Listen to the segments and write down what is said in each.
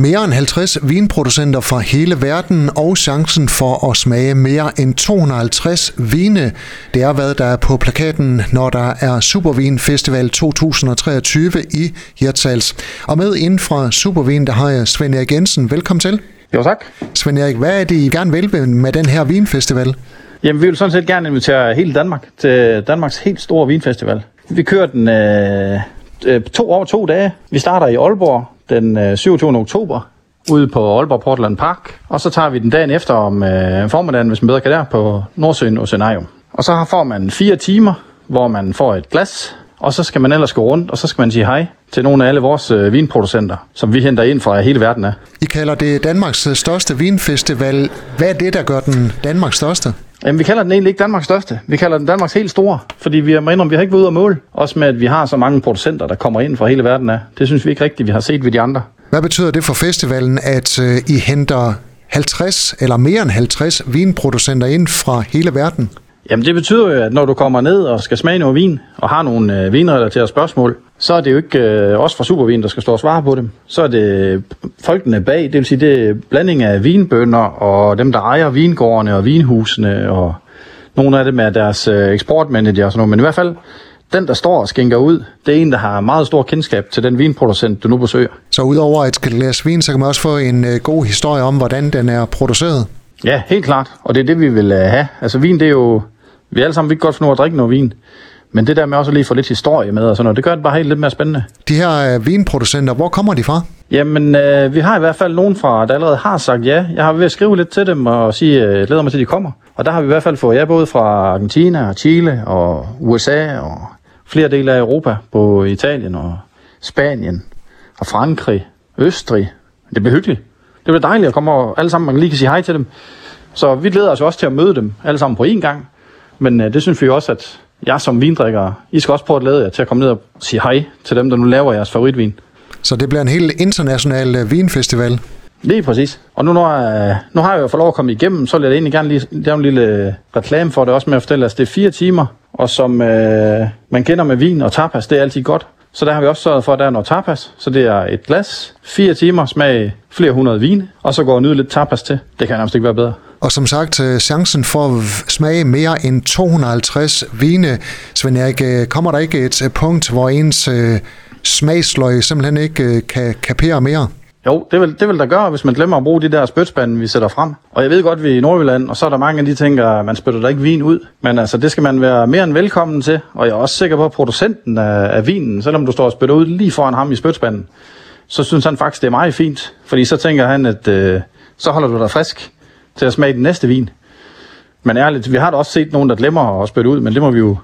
Mere end 50 vinproducenter fra hele verden og chancen for at smage mere end 250 vine. Det er hvad der er på plakaten, når der er Supervin Festival 2023 i Hirtshals. Og med inden fra Supervin, der har jeg Svend Erik Jensen. Velkommen til. Jo tak. Svend Erik, hvad er det, I gerne vil med den her vinfestival? Jamen, vi vil sådan set gerne invitere hele Danmark til Danmarks helt store vinfestival. Vi kører den øh, øh to over to dage. Vi starter i Aalborg den øh, 27. Oktober ude på Aalborg Portland Park, og så tager vi den dagen efter om øh, formiddagen, hvis man bedre kan der, på Nordsøen Oceanarium. Og så får man fire timer, hvor man får et glas, og så skal man ellers gå rundt, og så skal man sige hej til nogle af alle vores øh, vinproducenter, som vi henter ind fra hele verden af. I kalder det Danmarks øh, største vinfestival. Hvad er det, der gør den Danmarks største? Jamen, vi kalder den egentlig ikke Danmarks største. Vi kalder den Danmarks helt store, fordi vi, må indrømme, vi har ikke været ude af mål. Også med, at vi har så mange producenter, der kommer ind fra hele verden af. Det synes vi ikke rigtigt, vi har set ved de andre. Hvad betyder det for festivalen, at øh, I henter 50 eller mere end 50 vinproducenter ind fra hele verden? Jamen det betyder jo, at når du kommer ned og skal smage noget vin, og har nogle øh, vinrelaterede spørgsmål, så er det jo ikke øh, os fra Supervin, der skal stå og svare på dem. Så er det folkene bag, det vil sige, det er blanding af vinbønder og dem, der ejer vingårdene og vinhusene, og nogle af dem er deres øh, eksportmanager og sådan noget. Men i hvert fald, den, der står og skænker ud, det er en, der har meget stor kendskab til den vinproducent, du nu besøger. Så udover et glas vin, så kan man også få en øh, god historie om, hvordan den er produceret? Ja, helt klart. Og det er det, vi vil øh, have. Altså vin, det er jo... Vi alle sammen vil godt finde at drikke noget vin. Men det der med også lige få lidt historie med og sådan noget, det gør det bare helt lidt mere spændende. De her øh, vinproducenter, hvor kommer de fra? Jamen, øh, vi har i hvert fald nogen fra, der allerede har sagt ja. Jeg har ved at skrive lidt til dem og sige, øh, glæder mig til, de kommer. Og der har vi i hvert fald fået ja både fra Argentina og Chile og USA og flere dele af Europa, på Italien og Spanien og Frankrig, Østrig. Det bliver hyggeligt. Det bliver dejligt at komme og alle sammen, man lige kan sige hej til dem. Så vi glæder os også til at møde dem alle sammen på én gang. Men øh, det synes vi også, at jeg som vindrikker, I skal også prøve at lade jer til at komme ned og sige hej til dem, der nu laver jeres favoritvin. Så det bliver en helt international øh, vinfestival? Lige præcis. Og nu, når, jeg, nu har jeg jo fået lov at komme igennem, så vil jeg egentlig gerne lige lave en lille øh, reklame for det, også med at fortælle, at det er fire timer, og som øh, man kender med vin og tapas, det er altid godt. Så der har vi også sørget for, at der er noget tapas. Så det er et glas, fire timer, smag flere hundrede vine, og så går og nyde lidt tapas til. Det kan nærmest ikke være bedre. Og som sagt, øh, chancen for at smage mere end 250 vine. Svend Erik, øh, kommer der ikke et øh, punkt, hvor ens smagsløg simpelthen ikke kan kapere mere? Jo, det vil, det vil der gøre, hvis man glemmer at bruge de der spytspande, vi sætter frem. Og jeg ved godt, vi er i Nordjylland, og så er der mange af de tænker, at man spytter da ikke vin ud. Men altså, det skal man være mere end velkommen til. Og jeg er også sikker på, at producenten af, af vinen, selvom du står og spytter ud lige foran ham i spytspanden, så synes han faktisk, det er meget fint. Fordi så tænker han, at øh, så holder du dig frisk til at smage den næste vin. Men ærligt, vi har da også set nogen, der glemmer at spytte ud, men det må vi jo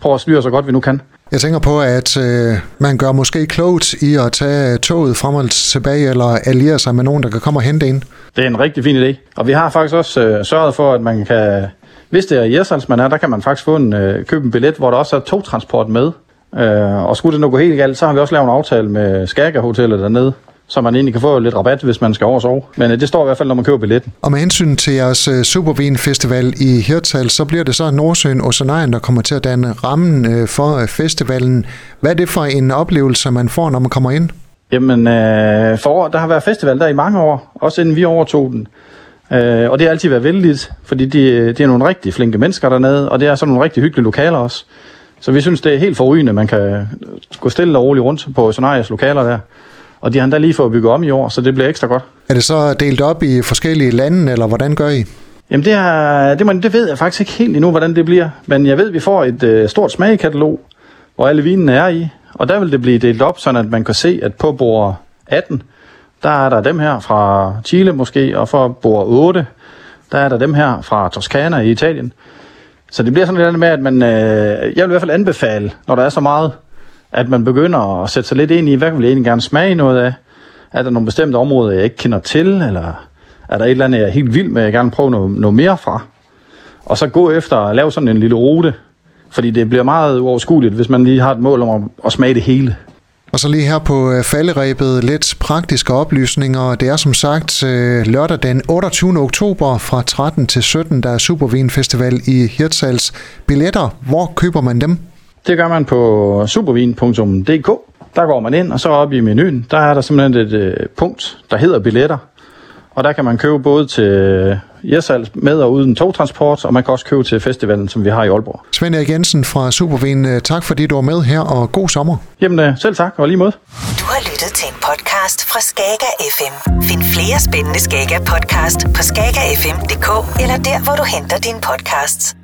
prøve at styre så godt vi nu kan. Jeg tænker på, at øh, man gør måske klogt i at tage toget frem og tilbage, eller alliere sig med nogen, der kan komme og hente ind. Det er en rigtig fin idé. Og vi har faktisk også øh, sørget for, at man kan, hvis det er i Ersals, man er, der kan man faktisk få en, øh, købe en billet, hvor der også er togtransport med. Øh, og skulle det nu gå helt galt, så har vi også lavet en aftale med Skærga Hotellet dernede, så man egentlig kan få lidt rabat, hvis man skal over sove. Men øh, det står i hvert fald, når man køber billetten. Og med hensyn til jeres øh, Supervin Festival i Hirtshals, så bliver det så Nordsøen og Sonajen, der kommer til at danne rammen øh, for festivalen. Hvad er det for en oplevelse, man får, når man kommer ind? Jamen, øh, for der har været festival der i mange år, også inden vi overtog den. Øh, og det har altid været vældigt, fordi de, de er nogle rigtig flinke mennesker dernede, og det er sådan nogle rigtig hyggelige lokaler også. Så vi synes, det er helt forrygende, man kan gå stille og roligt rundt på Sonarias lokaler der. Og de har endda lige fået bygget om i år, så det bliver ekstra godt. Er det så delt op i forskellige lande, eller hvordan gør I? Jamen det, er, det, man, det ved jeg faktisk ikke helt endnu, hvordan det bliver. Men jeg ved, at vi får et øh, stort smagekatalog, hvor alle vinene er i. Og der vil det blive delt op, sådan at man kan se, at på bord 18, der er der dem her fra Chile måske, og for bord 8, der er der dem her fra Toscana i Italien. Så det bliver sådan lidt med, at man, øh, jeg vil i hvert fald anbefale, når der er så meget at man begynder at sætte sig lidt ind i, hvad vil jeg egentlig gerne smage noget af? Er der nogle bestemte områder, jeg ikke kender til, eller er der et eller andet, jeg er helt vild med, jeg gerne prøve noget, noget mere fra? Og så gå efter at lave sådan en lille rute, fordi det bliver meget uoverskueligt, hvis man lige har et mål om at, at smage det hele. Og så lige her på øh, falderæbet lidt praktiske oplysninger. Det er som sagt øh, lørdag den 28. oktober fra 13 til 17, der er Supervin Festival i Hirtshals. Billetter, hvor køber man dem? Det gør man på supervin.dk, Der går man ind, og så op i menuen, der er der simpelthen et øh, punkt, der hedder billetter. Og der kan man købe både til Jesal med og uden togtransport, og man kan også købe til festivalen, som vi har i Aalborg. Svend Erik Jensen fra Supervin, øh, tak fordi du var med her, og god sommer. Jamen øh, selv tak, og lige måde. Du har lyttet til en podcast fra Skager FM. Find flere spændende Skager podcast på skagerfm.dk eller der, hvor du henter dine podcasts.